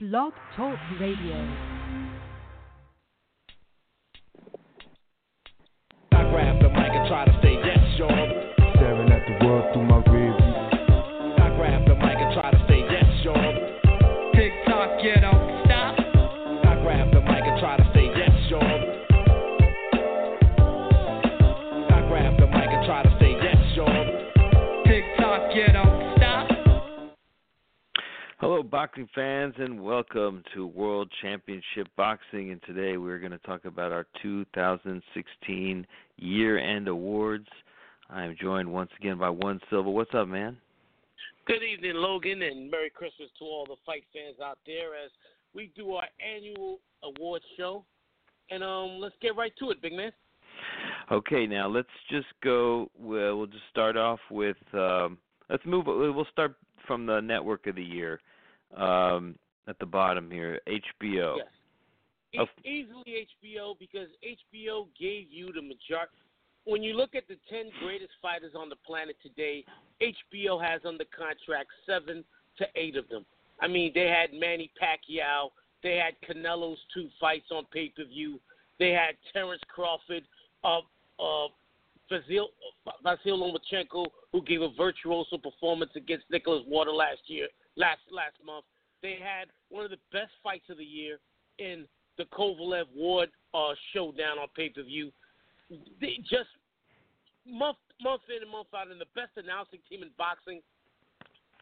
Blog Talk Radio. I grab the mic and try to stay boxing fans, and welcome to World Championship Boxing. And today we're going to talk about our 2016 year end awards. I am joined once again by Juan Silva. What's up, man? Good evening, Logan, and Merry Christmas to all the fight fans out there as we do our annual awards show. And um, let's get right to it, big man. Okay, now let's just go. We'll, we'll just start off with. Um, let's move. We'll start from the network of the year um, at the bottom here. HBO. Yes. E- easily HBO because HBO gave you the majority. When you look at the 10 greatest fighters on the planet today, HBO has under contract seven to eight of them. I mean, they had Manny Pacquiao, they had Canelo's two fights on pay per view, they had Terence Crawford, uh, uh, Vasyl, Vasyl Lomachenko, who gave a virtuoso performance against Nicholas Water last year, last last month. They had one of the best fights of the year in the Kovalev Ward uh, showdown on pay per view. They just month month in and month out, and the best announcing team in boxing.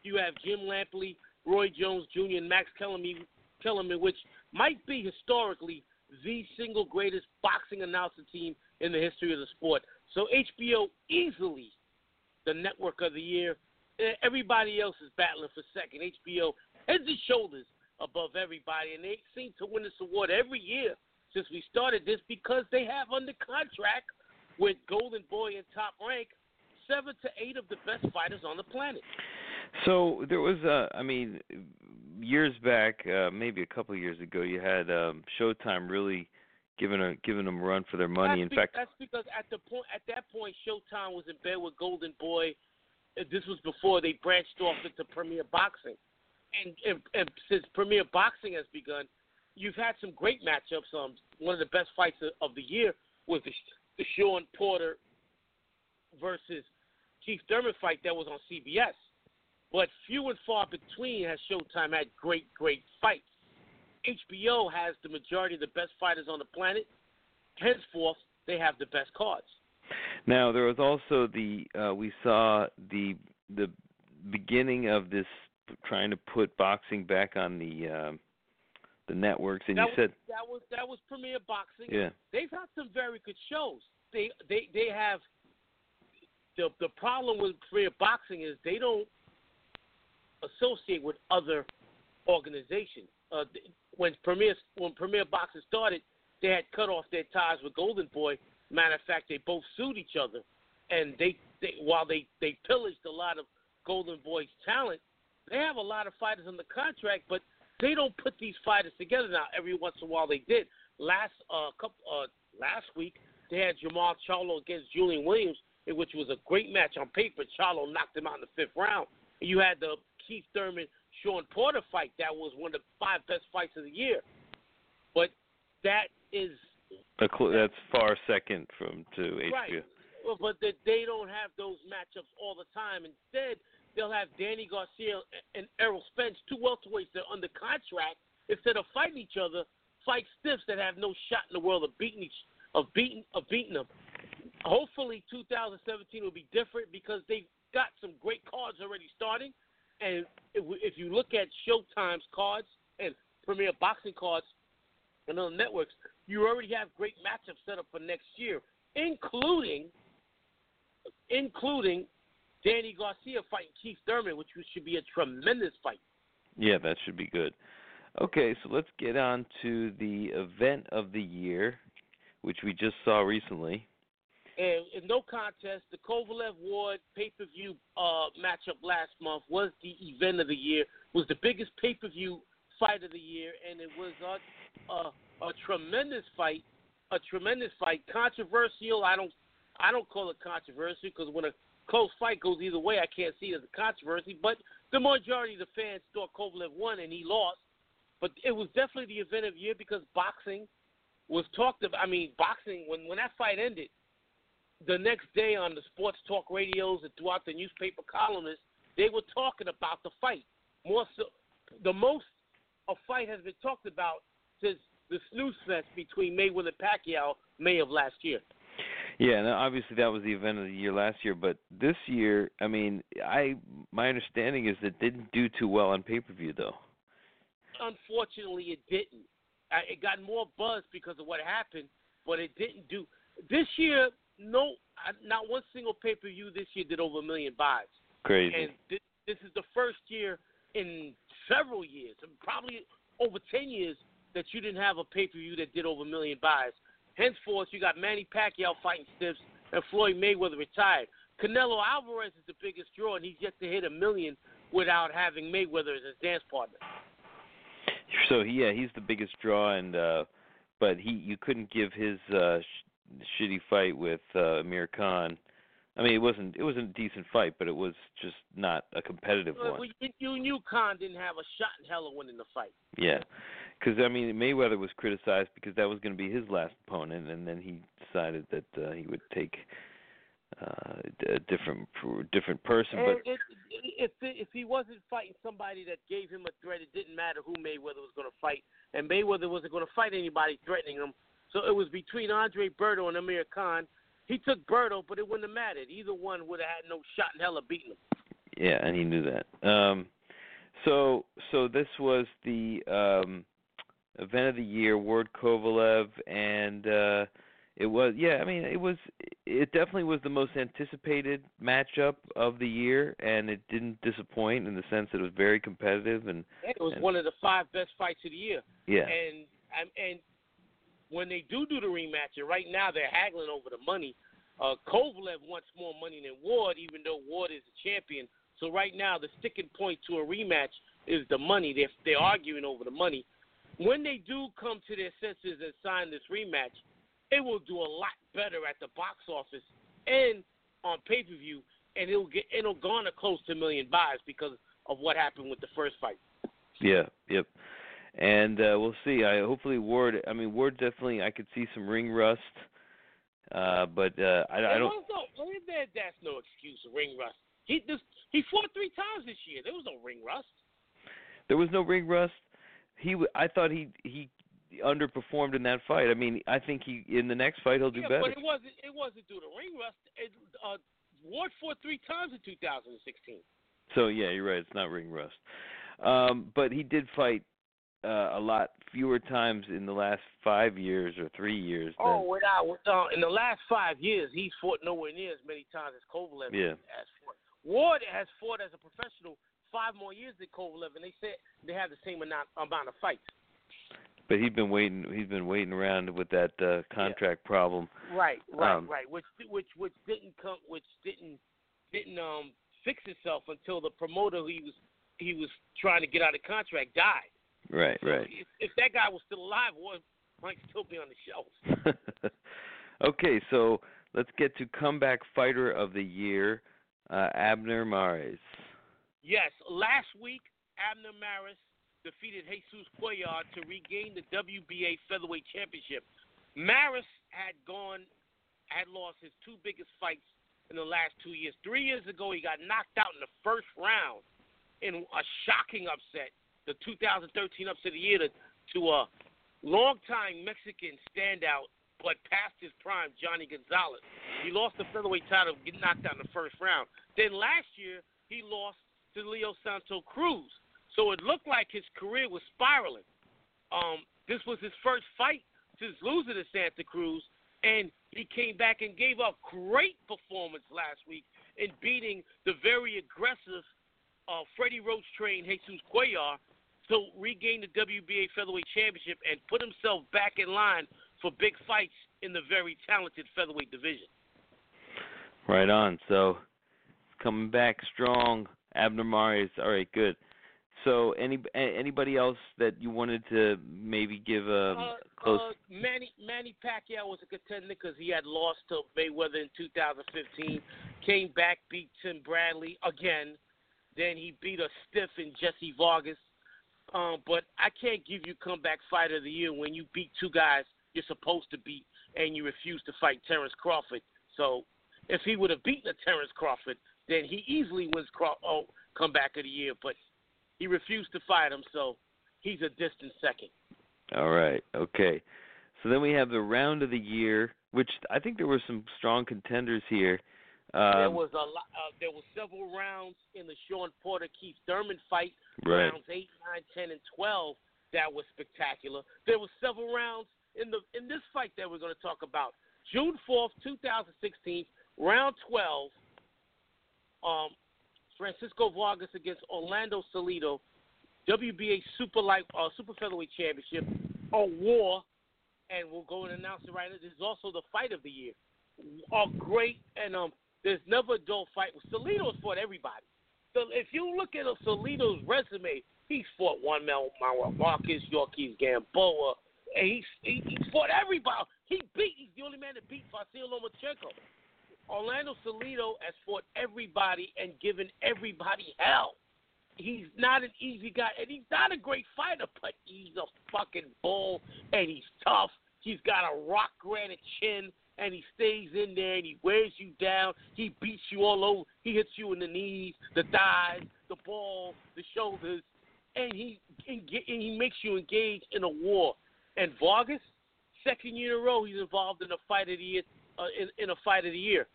You have Jim Lampley, Roy Jones Jr., and Max Kellerman, Kellerman, which might be historically the single greatest boxing announcer team in the history of the sport. So HBO easily the network of the year. Eh, Everybody else is battling for second. HBO heads and shoulders above everybody, and they seem to win this award every year since we started this because they have under contract with Golden Boy and Top Rank seven to eight of the best fighters on the planet. So there was, uh, I mean, years back, uh, maybe a couple of years ago, you had um, Showtime really giving a giving them a run for their money. That's In be- fact, that's because at the point at that point, Showtime was in bed with Golden Boy. This was before they branched off into Premier Boxing, and, and, and since Premier Boxing has begun, you've had some great matchups. Um, one of the best fights of, of the year was the, the Shawn Porter versus Keith Thurman fight that was on CBS. But few and far between has Showtime had great, great fights. HBO has the majority of the best fighters on the planet. Henceforth, they have the best cards. Now there was also the uh, we saw the the beginning of this trying to put boxing back on the um, the networks, and that you was, said, that was that was Premier Boxing. yeah, They've had some very good shows. They they they have the the problem with Premier Boxing is they don't associate with other organizations. Uh, when Premier when Premier Boxing started, they had cut off their ties with Golden Boy. Matter of fact, they both sued each other, and they, they while they they pillaged a lot of Golden Boy's talent, they have a lot of fighters on the contract, but they don't put these fighters together now. Every once in a while they did. Last uh couple uh last week they had Jermall Charlo against Julian Williams, which was a great match on paper. Charlo knocked him out in the fifth round. You had the Keith Thurman Shawn Porter fight that was one of the five best fights of the year. But that is cl- that's far second from to HBO. Right. well, but that they don't have those matchups all the time. Instead, they'll have Danny Garcia and Errol Spence, two welterweights that are under contract. Instead of fighting each other, fight stiffs that have no shot in the world of beating each of beating of beating them. Hopefully, 2017 will be different because they've got some great cards already starting. And if you look at Showtime's cards and Premier Boxing cards and other networks, you already have great matchups set up for next year, including including Danny Garcia fighting Keith Thurman, which should be a tremendous fight. Yeah, that should be good. Okay, so let's get on to the event of the year, which we just saw recently. And in no contest, the Kovalev Ward pay per view uh, matchup last month was the event of the year. Was the biggest pay per view fight of the year, and it was a, a a tremendous fight, a tremendous fight. Controversial. I don't I don't call it controversial because when a close fight goes either way, I can't see it as a controversy. But the majority of the fans thought Kovalev won and he lost. but it was definitely the event of the year because boxing was talked about. I mean, boxing when when that fight ended, the next day on the sports talk radios and throughout the newspaper columnists, they were talking about the fight. More so, the most a fight has been talked about since the snooze fest between Mayweather and Pacquiao May of last year. Yeah, and obviously that was the event of the year last year, but this year, I mean, I my understanding is it didn't do too well on pay per view though. Unfortunately, it didn't. Uh, It got more buzz because of what happened, but it didn't do. This year, no, not one single pay per view this year did over a million buys. Crazy. And th- this is the first year in several years, and probably over 10 years, that you didn't have a pay per view that did over a million buys. Henceforth, you got Manny Pacquiao fighting stiffs and Floyd Mayweather retired. Canelo Alvarez is the biggest draw, and he's yet to hit a million without having Mayweather as his dance partner. So yeah, he's the biggest draw, and uh but he you couldn't give his uh sh- shitty fight with uh Amir Khan. I mean, it wasn't it wasn't a decent fight, but it was just not a competitive Well, one. you, you knew Khan didn't have a shot in hell of winning the fight. Yeah, because I mean Mayweather was criticized because that was going to be his last opponent, and then he decided that uh, he would take uh, a different different person. And But it, if if he wasn't fighting somebody that gave him a threat, it didn't matter who Mayweather was going to fight, and Mayweather wasn't going to fight anybody threatening him. So it was between Andre Berto and Amir Khan. He took Berto, but it wouldn't have mattered. Either one would have had no shot in hell of beating him. yeah, and he knew that. Um, so so this was the um, event of the year, Ward Kovalev, and uh, it was yeah. I mean, it was it definitely was the most anticipated matchup of the year, and it didn't disappoint in the sense that it was very competitive and It was And- one of the five best fights of the year. yeah. And and and when they do do the rematch, and right now they're haggling over the money. Uh, Kovalev wants more money than Ward, even though Ward is a champion. So right now the sticking point to a rematch is the money. They're they're arguing over the money. When they do come to their senses and sign this rematch, it will do a lot better at the box office and on pay per view, and it'll get it'll garner close to a million buys because of what happened with the first fight. Yeah, yep. And uh we'll see. I hopefully Ward I mean Ward definitely I could see some ring rust. Uh but uh I, I don't no, there, that's no excuse. Ring rust. He this, he fought three times this year. There was no ring rust. there was no ring rust. He w- I thought he he underperformed in that fight. I mean, I think he in the next fight he'll do yeah, better. but it wasn't it wasn't due to ring rust. It, uh, Ward fought three times in 2016. So yeah, you're right. It's not ring rust. Um but he did fight uh, a lot fewer times in the last 5 years or 3 years than Oh, without uh, in the last five years, he's fought nowhere near as many times as Kovalev Yeah. has fought. Ward has fought as a professional five more years than Kovalev, and they said they have the same amount amount of fights. but he's been waiting he's been waiting around with that uh contract problem. Right, right, Um, right. Which which which didn't come, which didn't didn't um fix itself until the promoter he was he was trying to get out of contract died. Right, So right. If, if that guy was still alive, Ward might still be on the shelf. okay, so let's get to comeback fighter of the year, uh, Abner Mares. Yes, last week Abner Mares defeated Jesus Cuellar to regain the WBA featherweight championship. Mares had gone, had lost his two biggest fights in the last two years. Three years ago, he got knocked out in the first round in a shocking upset, the 2013 upset of the year to, to a longtime Mexican standout, but past his prime, Johnny Gonzalez. He lost the featherweight title, getting knocked out in the first round. Then last year, he lost to Leo Santa Cruz. So it looked like his career was spiraling. Um, this was his first fight since losing to Santa Cruz, and he came back and gave a great performance last week in beating the very aggressive uh, Freddie Roach trained Jesus Cuellar to regain the WBA featherweight championship and put himself back in line for big fights in the very talented featherweight division. Right on. So coming back strong, Abner Mares. All right, good. So any anybody else that you wanted to maybe give a Uh, close? uh, Manny Manny Pacquiao was a contender because he had lost to Mayweather in 2015. Came back, beat Tim Bradley again. Then he beat a stiff in Jesse Vargas. Um, but I can't give you comeback fighter of the year when you beat two guys you're supposed to beat and you refuse to fight Terence Crawford. So if he would have beaten a Terence Crawford, then he easily wins Craw- oh, comeback of the year. But he refused to fight him, so he's a distant second. All right. Okay. So then we have the round of the year, which I think there were some strong contenders here. Um, there was a lot. Uh, there were several rounds in the Shawn Porter Keith Thurman fight, right. rounds eight, nine, ten, and twelve. That was spectacular. There were several rounds in the in this fight that we're going to talk about. June fourth, two thousand sixteen, round twelve. Um, Francisco Vargas against Orlando Salido, WBA Super Light uh, Super Featherweight Championship, a war, and we'll go and announce it right now. This is also the fight of the year. A great and um, there's never a dull fight. Salido's fought everybody. So if you look at Salido's resume, he's fought Juan Manuel Marquez, Yorkis Gamboa, and he's he, he's fought everybody. He beat. He's the only man that beat Vasyl Lomachenko. Orlando Salido has fought everybody and given everybody hell. He's not an easy guy, and he's not a great fighter, but he's a fucking bull, and he's tough. He's got a rock granite chin, and he stays in there, and he wears you down. He beats you all over. He hits you in the knees, the thighs, the balls, the shoulders, and he and he makes you engage in a war. And Vargas, second year in a row, he's involved in a fight of the year. Uh, in, in a fight of the year,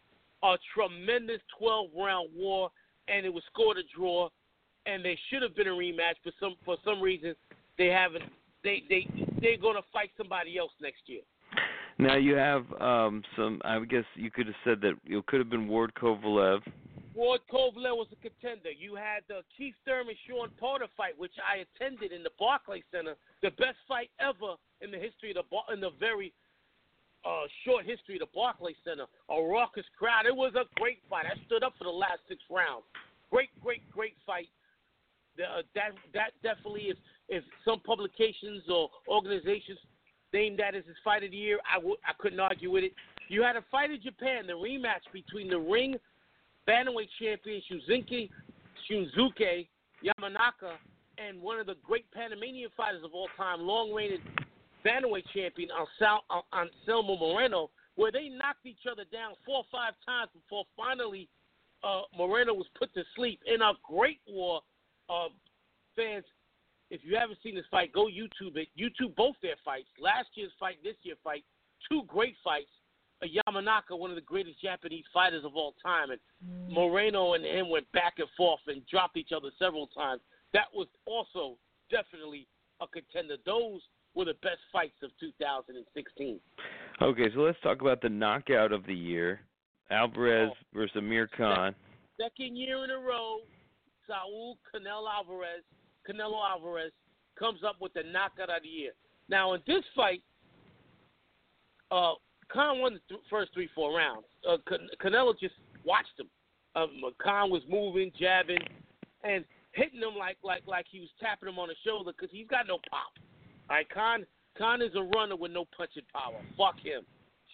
a tremendous 12 round war, and it was scored a draw. And they should have been a rematch, but some for some reason they haven't. They they they're going to fight somebody else next year. Now you have um some. I guess you could have said that it could have been Ward Kovalev. Ward Kovalev was a contender. You had the Keith Thurman Shawn Porter fight, which I attended in the Barclays Center, the best fight ever in the history of the in the very uh, short history of the Barclays Center. A raucous crowd. It was a great fight. I stood up for the last six rounds. Great, great, great fight. Uh, that that definitely is. If some publications or organizations named that as his fight of the year, I w- I couldn't argue with it. You had a fight in Japan, the rematch between the ring bantamweight champion Shuzinki Shinsuke Yamanaka and one of the great Panamanian fighters of all time, long-reigning bantamweight champion Anselmo Moreno, where they knocked each other down four or five times before finally uh, Moreno was put to sleep in a great war. Uh, fans, if you haven't seen this fight, go YouTube it. YouTube both their fights. Last year's fight, this year's fight, two great fights. A Yamanaka, one of the greatest Japanese fighters of all time, and Moreno and him went back and forth and dropped each other several times. That was also definitely a contender. Those were the best fights of 2016. Okay, so let's talk about the knockout of the year: Alvarez Oh. versus Amir Khan. Second year in a row, Saul Canelo Alvarez, Canelo Alvarez comes up with the knockout of the year. Now in this fight, uh, Khan won the th- first three, four rounds. Uh, Can- Canelo just watched him. Um, Khan was moving, jabbing, and hitting him like like like he was tapping him on the shoulder because he's got no pop. Right, Khan Khan is a runner with no punching power. Fuck him.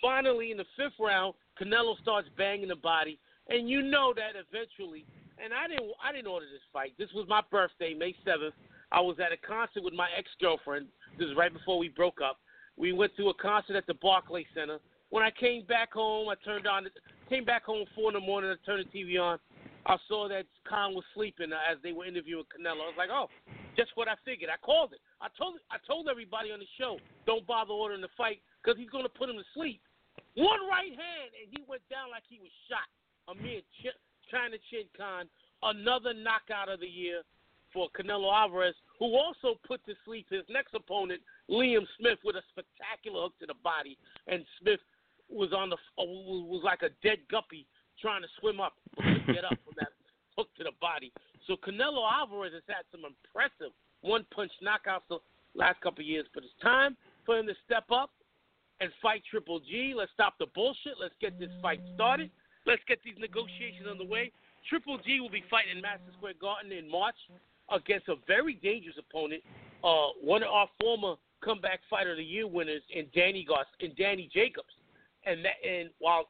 Finally, in the fifth round, Canelo starts banging the body, and you know that eventually. And I didn't I didn't order this fight. This was my birthday, May seventh. I was at a concert with my ex girlfriend. This is right before we broke up. We went to a concert at the Barclay Center. When I came back home, I turned on, came back home four in the morning. I turned the TV on. I saw that Khan was sleeping as they were interviewing Canelo. I was like, oh, just what I figured. I called it. I told I told everybody on the show, don't bother ordering the fight because he's going to put him to sleep. One right hand, and he went down like he was shot. Amir Ch- China Chin Khan, another knockout of the year for Canelo Alvarez, who also put to sleep his next opponent, Liam Smith, with a spectacular hook to the body. And Smith was on the was like a dead guppy trying to swim up, get up from that hook to the body. So Canelo Alvarez has had some impressive one punch knockouts the last couple of years, but it's time for him to step up and fight Triple G. Let's stop the bullshit. Let's get this fight started. Let's get these negotiations underway. Triple G will be fighting in Madison Square Garden in March against a very dangerous opponent, uh, one of our former comeback fighter of the year winners in Danny Goss and Danny Jacobs. And that and while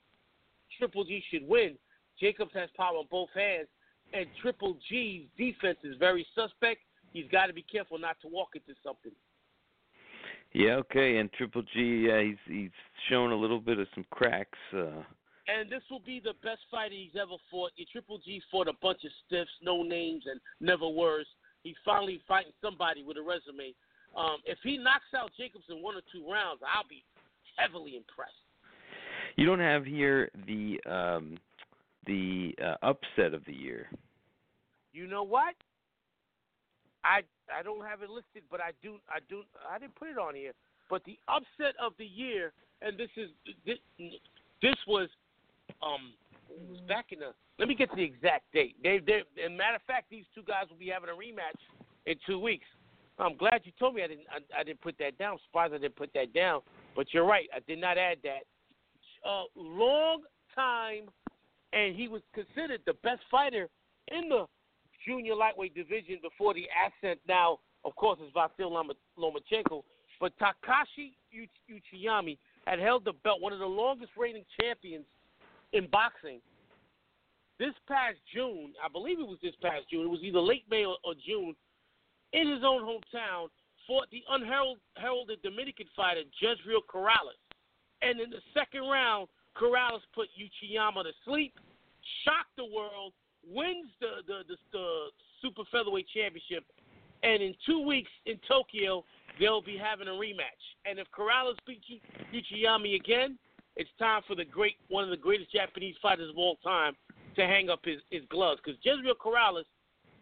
Triple G should win, Jacobs has power on both hands, and Triple G's defense is very suspect. he's got to be careful not to walk into something. Yeah, okay, and Triple G, yeah, he's he's shown a little bit of some cracks. Uh, and this will be the best fight he's ever fought. Your Triple G fought a bunch of stiffs, no names, and never words. He's finally fighting somebody with a resume. Um, if he knocks out Jacobs in one or two rounds, I'll be heavily impressed. You don't have here the um, the uh, upset of the year. You know what? I I don't have it listed, but I do I do I didn't put it on here. But the upset of the year, and this is this, this was um was back in the. Let me get to the exact date. They they and matter of fact, these two guys will be having a rematch in two weeks. I'm glad you told me I didn't I, I didn't put that down. Surprised I didn't put that down. But you're right, I did not add that. A long time, and he was considered the best fighter in the junior lightweight division before the ascent. Now, of course, is Vasyl Lomachenko, but Takashi Uchiyama had held the belt, one of the longest reigning champions in boxing. This past June, I believe it was this past June, it was either late May or, or June, in his own hometown, fought the unheralded Dominican fighter Jezreel Corrales. And in the second round, Corrales put Uchiyama to sleep, shocked the world, wins the, the, the, the super featherweight championship, and in two weeks in Tokyo, they'll be having a rematch. And if Corrales beats Uchiyama again, it's time for the great one of the greatest Japanese fighters of all time to hang up his, his gloves. Because Jezreel Corrales,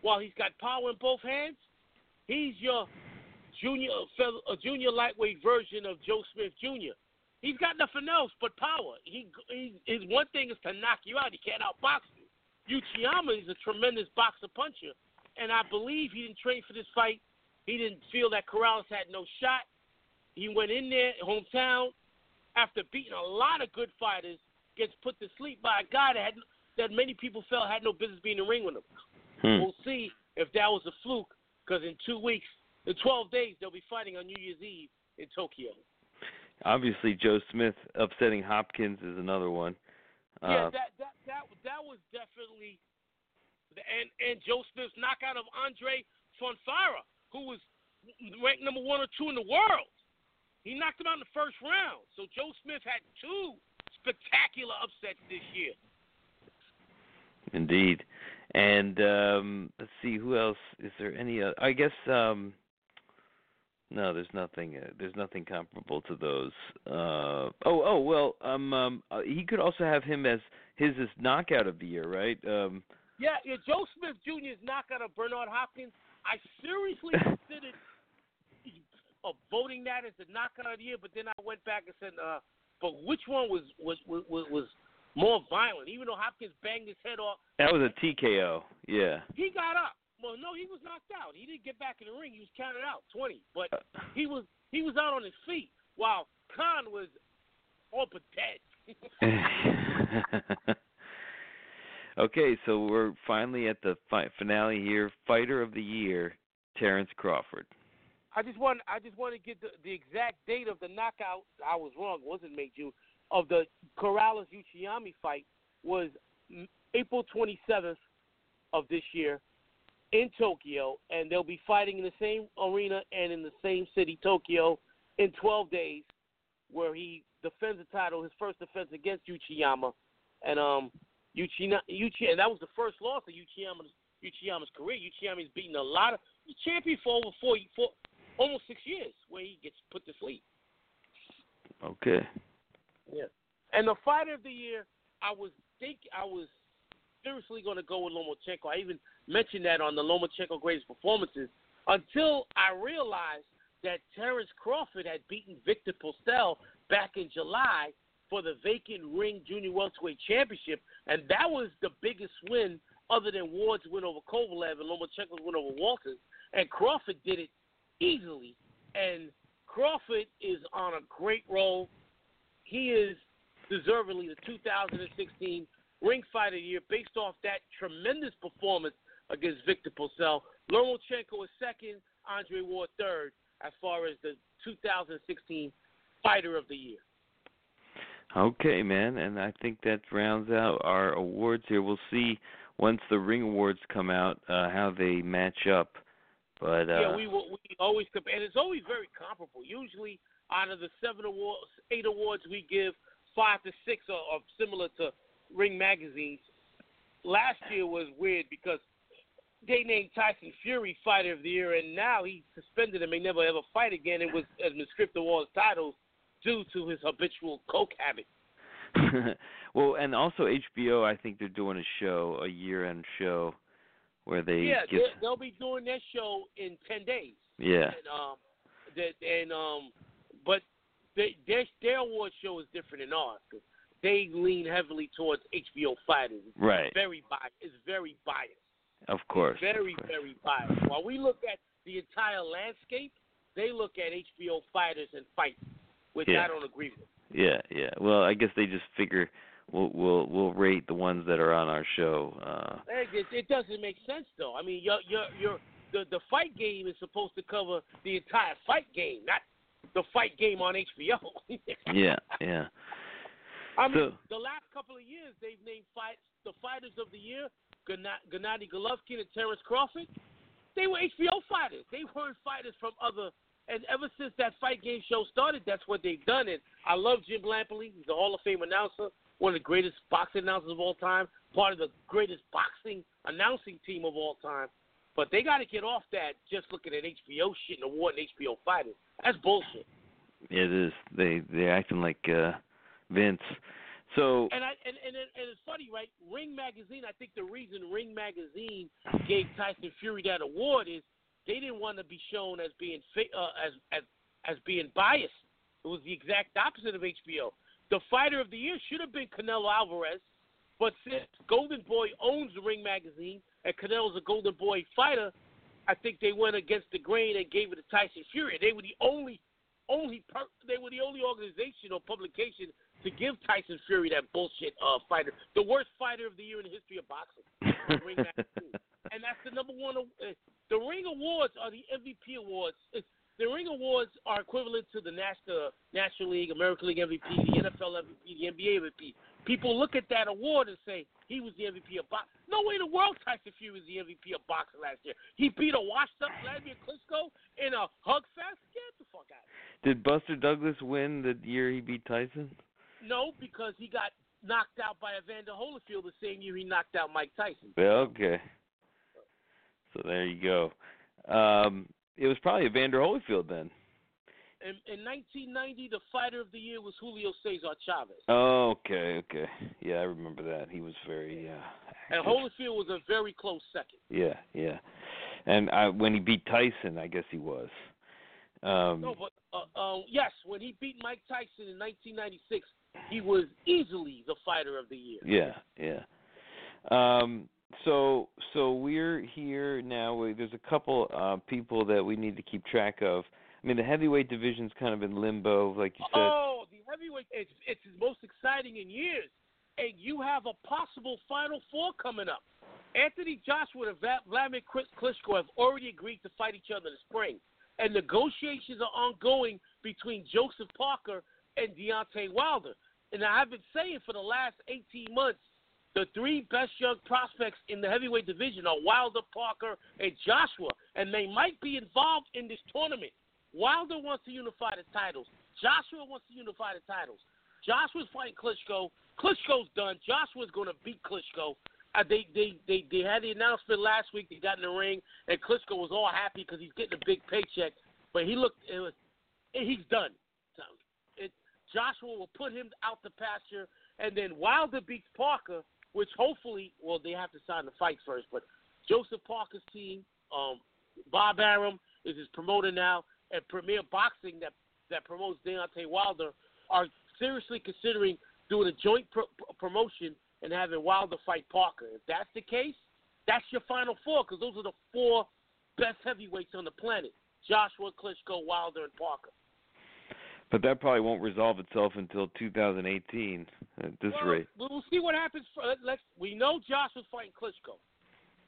while he's got power in both hands, he's your junior a junior lightweight version of Joe Smith Jr. He's got nothing else but power. He, he his one thing is to knock you out. He can't outbox you. Uchiyama is a tremendous boxer puncher, and I believe he didn't train for this fight. He didn't feel that Corrales had no shot. He went in there, hometown, after beating a lot of good fighters, gets put to sleep by a guy that had, that many people felt had no business being in the ring with him. Hmm. We'll see if that was a fluke, because in two weeks, in 12 days, they'll be fighting on New Year's Eve in Tokyo. Obviously, Joe Smith upsetting Hopkins is another one. Yeah, uh, that that that that was definitely, and and Joe Smith's knockout of Andre Fonfara, who was ranked number one or two in the world. He knocked him out in the first round. So Joe Smith had two spectacular upsets this year. Indeed. And um let's see who else is there any uh, I guess um no, there's nothing. Uh, there's nothing comparable to those. Uh, oh, oh well. Um, um, uh, he could also have him as his is knockout of the year, right? Um, yeah, yeah. Joe Smith Jr.'s knockout of Bernard Hopkins. I seriously considered of voting that as the knockout of the year, but then I went back and said, uh, but which one was was was was more violent? Even though Hopkins banged his head off. That was a TKO. Yeah. He got up. Well, no, he was knocked out. He didn't get back in the ring. He was counted out, twenty. But uh, he was he was out on his feet while Khan was all but dead. okay, so we're finally at the fi- finale here. Fighter of the year, Terence Crawford. I just want I just want to get the, the exact date of the knockout. I was wrong. It wasn't May June of the Corrales Uchiyama fight was April 27th of this year in Tokyo, and they'll be fighting in the same arena and in the same city, Tokyo, in 12 days, where he defends the title, his first defense against Uchiyama, and um, Uchiyama, Uchi, and that was the first loss of Uchiyama's Uchiyama's career. Uchiyama's beaten a lot of champion for over four, four almost six years where he gets put to sleep. Okay. Yeah. And the fighter of the year, I was think I was seriously going to go with Lomachenko. I even mentioned that on the Lomachenko greatest performances until I realized that Terence Crawford had beaten Victor Postol back in July for the vacant ring junior welterweight championship, and that was the biggest win other than Ward's win over Kovalev and Lomachenko's win over Walters. And Crawford did it easily. And Crawford is on a great roll. He is deservedly the 2016 Ring Fighter of the Year based off that tremendous performance against Victor Postol. Lomachenko is second, Andre Ward third, as far as the 2016 Fighter of the Year. Okay, man, and I think that rounds out our awards here. We'll see once the ring awards come out uh, how they match up But uh, yeah, we will- we always compare, and it's always very comparable. Usually, out of the seven awards, eight awards we give, five to six are, are similar to Ring magazines. Last year was weird because they named Tyson Fury Fighter of the Year, and now he suspended him. May never ever fight again. It was as script awards titles due to his habitual coke habit. well, and also HBO, I think they're doing a show, a year-end show, where they yeah, get they- they'll be doing their show in ten days. yeah, And, um, that and um, but they, their their award show is different than ours 'cause they lean heavily towards HBO fighters. It's right, Very biased. It's very biased. of course. Very of course. very biased. While we look at the entire landscape, they look at HBO fighters and fight, which Yeah. I don't agree with. Yeah, yeah. Well, I guess they just figure we'll we'll we'll rate the ones that are on our show. Uh It, it, it doesn't make sense though. I mean, your your your the the fight game is supposed to cover the entire fight game, not the fight game on HBO. yeah, yeah. I mean, So- the last couple of years they've named fight the fighters of the year, Gennady Golovkin and Terence Crawford. They were HBO fighters. They weren't fighters from other. And ever since that fight game show started, that's what they've done. And I love Jim Lampley. He's a Hall of Fame announcer, one of the greatest boxing announcers of all time, part of the greatest boxing announcing team of all time. But they got to get off that just looking at HBO shit and awarding HBO fighters. That's bullshit. It is. They they're acting like uh Vince. So And I and, and and it's funny, right? Ring Magazine. I think the reason Ring Magazine gave Tyson Fury that award is they didn't want to be shown as being uh, as as as being biased. It was the exact opposite of HBO. The fighter of the year should have been Canelo Alvarez, but since Golden Boy owns Ring Magazine and Canelo's a Golden Boy fighter, I think they went against the grain and gave it to Tyson Fury. They were the only only per- they were the only organization or publication to give Tyson Fury that bullshit uh, fighter, the worst fighter of the year in the history of boxing. Ring and that's the number one. Uh, the Ring Awards are the MVP awards. It's, the Ring Awards are equivalent to the National National League, American League MVP, the NFL MVP, the NBA MVP. People look at that award and say he was the MVP of boxing. No way in the world Tyson Fury was the MVP of boxing last year. He beat a washed-up Vladimir Klitschko in a hug fest. Get the fuck out. did Buster Douglas win the year he beat Tyson? No, because he got knocked out by Evander Holyfield the same year he knocked out Mike Tyson. Okay. So there you go. Um it was probably Evander Holyfield then. In, in 1990, the fighter of the year was Julio Cesar Chavez. Oh, okay, okay. Yeah, I remember that. He was very uh And. Holyfield was a very close second. Yeah, yeah. And I, when he beat Tyson, I guess he was. Um, No, but uh, uh, yes, when he beat Mike Tyson in 1996, he was easily the fighter of the year. yeah, yeah. Um, so, so we're here now. There's a couple uh, people that we need to keep track of. I mean, the heavyweight division's kind of in limbo, like you said. Oh, the heavyweight! It's it's the most exciting in years, and you have a possible Final Four coming up. Anthony Joshua and Vladimir Klitschko have already agreed to fight each other in the spring, and negotiations are ongoing between Joseph Parker and Deontay Wilder. And I've been saying for the last 18 months, the three best young prospects in the heavyweight division are Wilder, Parker, and Joshua, and they might be involved in this tournament. Wilder wants to unify the titles. Joshua wants to unify the titles. Joshua's fighting Klitschko. Klitschko's done. Joshua's going to beat Klitschko. Uh, they, they they they had the announcement last week. They got in the ring, and Klitschko was all happy because he's getting a big paycheck. But he looked, it was, he's done. Joshua will put him out the pasture, and then Wilder beats Parker, which hopefully, well, they have to sign the fight first. But Joseph Parker's team, um, Bob Arum is his promoter now, and Premier Boxing that that promotes Deontay Wilder are seriously considering doing a joint pro- promotion and having Wilder fight Parker. If that's the case, that's your final four because those are the four best heavyweights on the planet: Joshua, Klitschko, Wilder, and Parker. But that probably won't resolve itself until 2018 at this well, rate. We'll see what happens. For, uh, let's. We know Joshua's fighting Klitschko.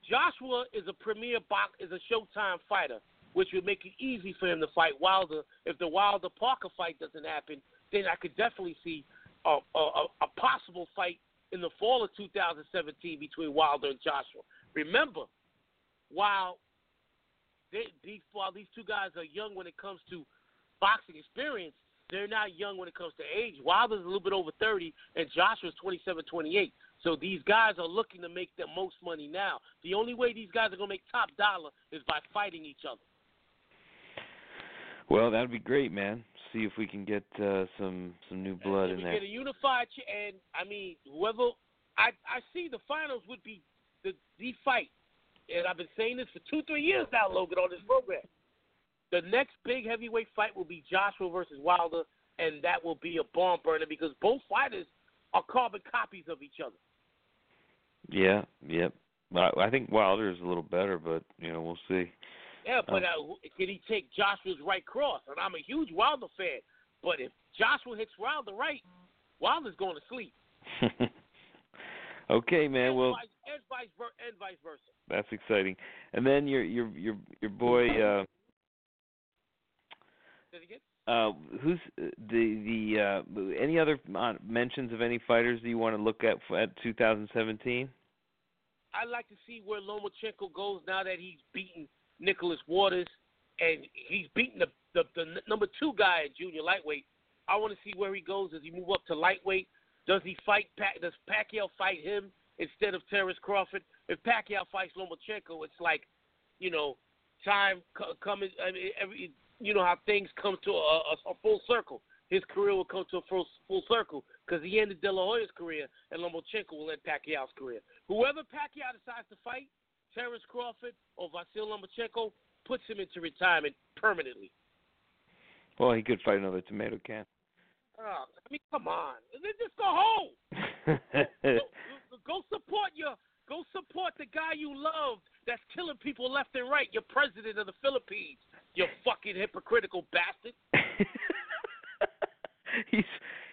Joshua is a premier box, is a Showtime fighter, which would make it easy for him to fight Wilder. If the Wilder Parker fight doesn't happen, then I could definitely see a, a, a possible fight in the fall of 2017 between Wilder and Joshua. Remember, while they, these while these two guys are young when it comes to boxing experience, they're not young when it comes to age. Wilder's a little bit over 30, and Joshua's 27, 28. So these guys are looking to make the most money now. The only way these guys are going to make top dollar is by fighting each other. Well, that'd be great, man. See if we can get uh, some some new blood in we there. Get a unified, ch- and I mean, whoever I I see the finals would be the the fight, and I've been saying this for two three years now, Logan, on this program. The next big heavyweight fight will be Joshua versus Wilder, and that will be a barn burner because both fighters are carbon copies of each other. Yeah, yep. I, I think Wilder is a little better, but you know we'll see. Yeah, but uh, can he take Joshua's right cross? And I'm a huge Wilder fan, but if Joshua hits Wilder right, Wilder's going to sleep. okay, man. and Well, vice, and vice and vice versa. that's exciting. And then your your your your boy. uh Get? Uh, who's uh, the the uh, any other uh, mentions of any fighters that you want to look at for, at 2017? I'd like to see where Lomachenko goes now that he's beaten Nicholas Walters and he's beaten the, the the number two guy at junior lightweight. I want to see where he goes. Does he move up to lightweight? Does he fight? Pa- does Pacquiao fight him instead of Terence Crawford? If Pacquiao fights Lomachenko, it's like, you know, time co- coming. I mean, every you know how things come to a, a, a full circle. His career will come to a full, full circle because he ended De La Hoya's career, and Lomachenko will end Pacquiao's career. Whoever Pacquiao decides to fight, Terence Crawford or Vasyl Lomachenko, puts him into retirement permanently. Well, he could fight another tomato can. Oh, I mean, come on, just go home. Go, go support your, go support the guy you love that's killing people left and right. Your president of the Philippines. Fucking hypocritical bastard. he's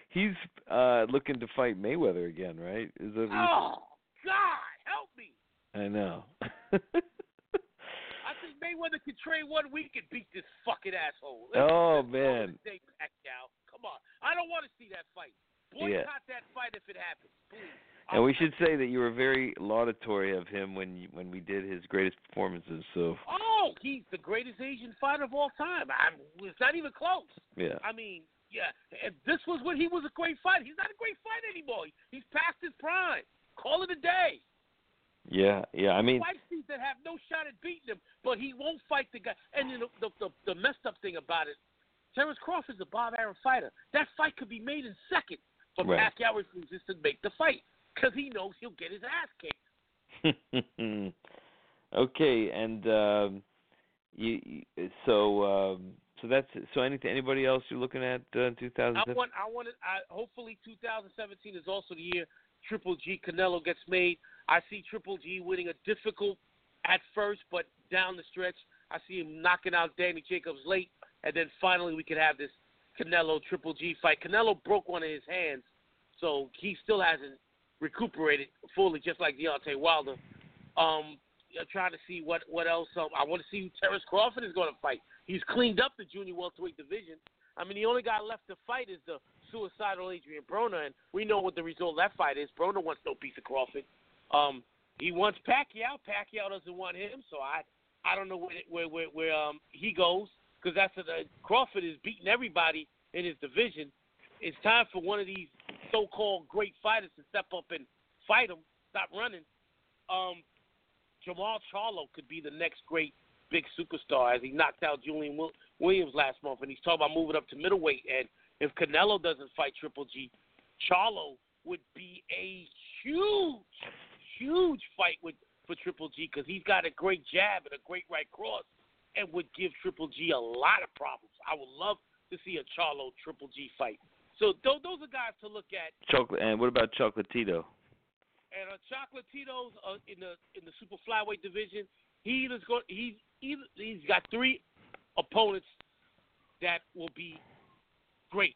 he's uh looking to fight Mayweather again, right? Is that Oh God, help me. I know. I think Mayweather could train one week and beat this fucking asshole. Oh, Let's man. call it a day, Pacquiao. Come on, I don't want to see that fight. Boycott Yeah. that fight if it happens, please. and we should say that you were very laudatory of him when you, when we did his greatest performances. So Oh, he's the greatest Asian fighter of all time. I'm, it's not even close. yeah, I mean, yeah, if this was when he was a great fighter. He's not a great fighter anymore. He's past his prime. Call it a day. yeah, yeah. I mean, Fight these that have no shot at beating him, but he won't fight the guy. And then the, the, the, the messed up thing about it, Terence Crawford's a Bob Arum fighter. That fight could be made in seconds, but Right. Pacquiao refuses to make the fight because he knows he'll get his ass kicked. okay, and um, you, you so um, so that's so. Anything anybody else you're looking at uh, 2017? I want, I want, I hopefully 2017 is also the year Triple G Canelo gets made. I see Triple G winning a difficult at first, but down the stretch, I see him knocking out Danny Jacobs late, and then finally we could have this Canelo Triple G fight. Canelo broke one of his hands, so he still hasn't recuperated fully, just like Deontay Wilder. Um, trying to see what what else. Um, I want to see who Terence Crawford is going to fight. He's cleaned up the junior welterweight division. I mean, the only guy left to fight is the suicidal Adrian Broner, and we know what the result of that fight is. Broner wants no piece of Crawford. Um, he wants Pacquiao. Pacquiao doesn't want him, so I I don't know where where where, where um he goes because that's a, Crawford is beating everybody in his division. It's time for one of these so-called great fighters to step up and fight him. Stop running. Um, Jermall Charlo could be the next great big superstar as he knocked out Julian Williams last month, and he's talking about moving up to middleweight. And if Canelo doesn't fight Triple G, Charlo would be a huge, huge fight with for Triple G because he's got a great jab and a great right cross, and would give Triple G a lot of problems. I would love to see a Charlo Triple G fight. So th- those are guys to look at. Chocolate. And what about Chocolatito? And a Chocolatito's uh, in the in the super flyweight division. He either's going. He's either he's got three opponents that will be great.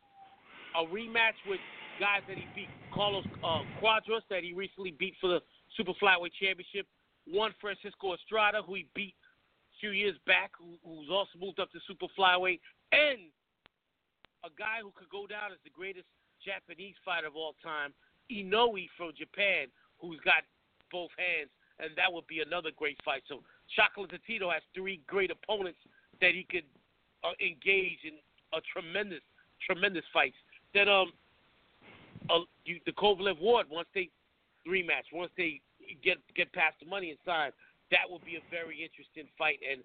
A rematch with guys that he beat, Carlos uh, Cuadras that he recently beat for the super flyweight championship. Juan Francisco Estrada who he beat a few years back, who, who's also moved up to super flyweight, and a guy who could go down as the greatest Japanese fighter of all time, Inoue from Japan, who's got both hands, and that would be another great fight. So Chocolate Tito has three great opponents that he could uh, engage in a tremendous, tremendous fights. That um, uh, you, the Kovalev Ward once they rematch, once they get get past the money and sign, that will be a very interesting fight and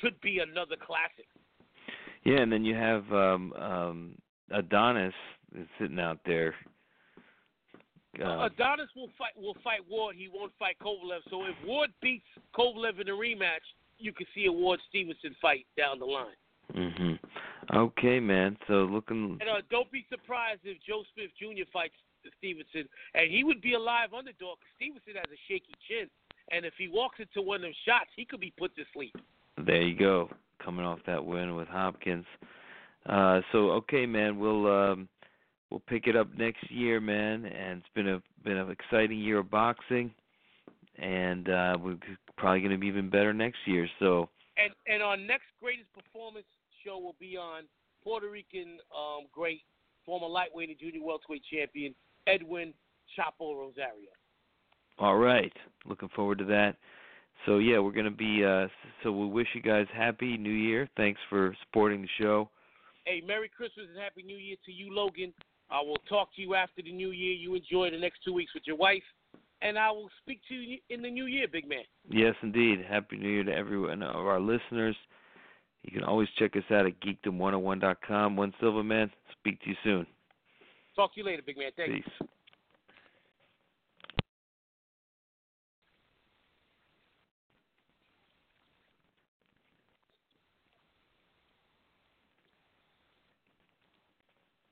could be another classic. Yeah, and then you have um um Adonis is sitting out there. Uh, Adonis will fight will fight Ward. He won't fight Kovalev. So if Ward beats Kovalev in a rematch, you could see a Ward Stevenson fight down the line. Mhm. Okay, man. So looking. And uh, don't be surprised if Joe Smith Jr. fights Stevenson, and he would be a live underdog. Stevenson has a shaky chin, and if he walks into one of them shots, he could be put to sleep. There you go. Coming off that win with Hopkins. Uh, so okay, man. We'll um, we'll pick it up next year, man. And it's been a been an exciting year of boxing, and uh, we're probably going to be even better next year. So. And and our next greatest performance show will be on Puerto Rican um, great former lightweight and junior welterweight champion Edwin Chapo Rosario. All right, looking forward to that. So yeah, we're gonna be. Uh, so we wish you guys happy New Year. Thanks for supporting the show. Hey, Merry Christmas and Happy New Year to you, Logan. I will talk to you after the New Year. You enjoy the next two weeks with your wife, and I will speak to you in the New Year, big man. Yes, indeed. Happy New Year to everyone of our listeners. You can always check us out at geekdom101.com. Juan Silva man. Speak to you soon. Talk to you later, big man. Thanks. Peace.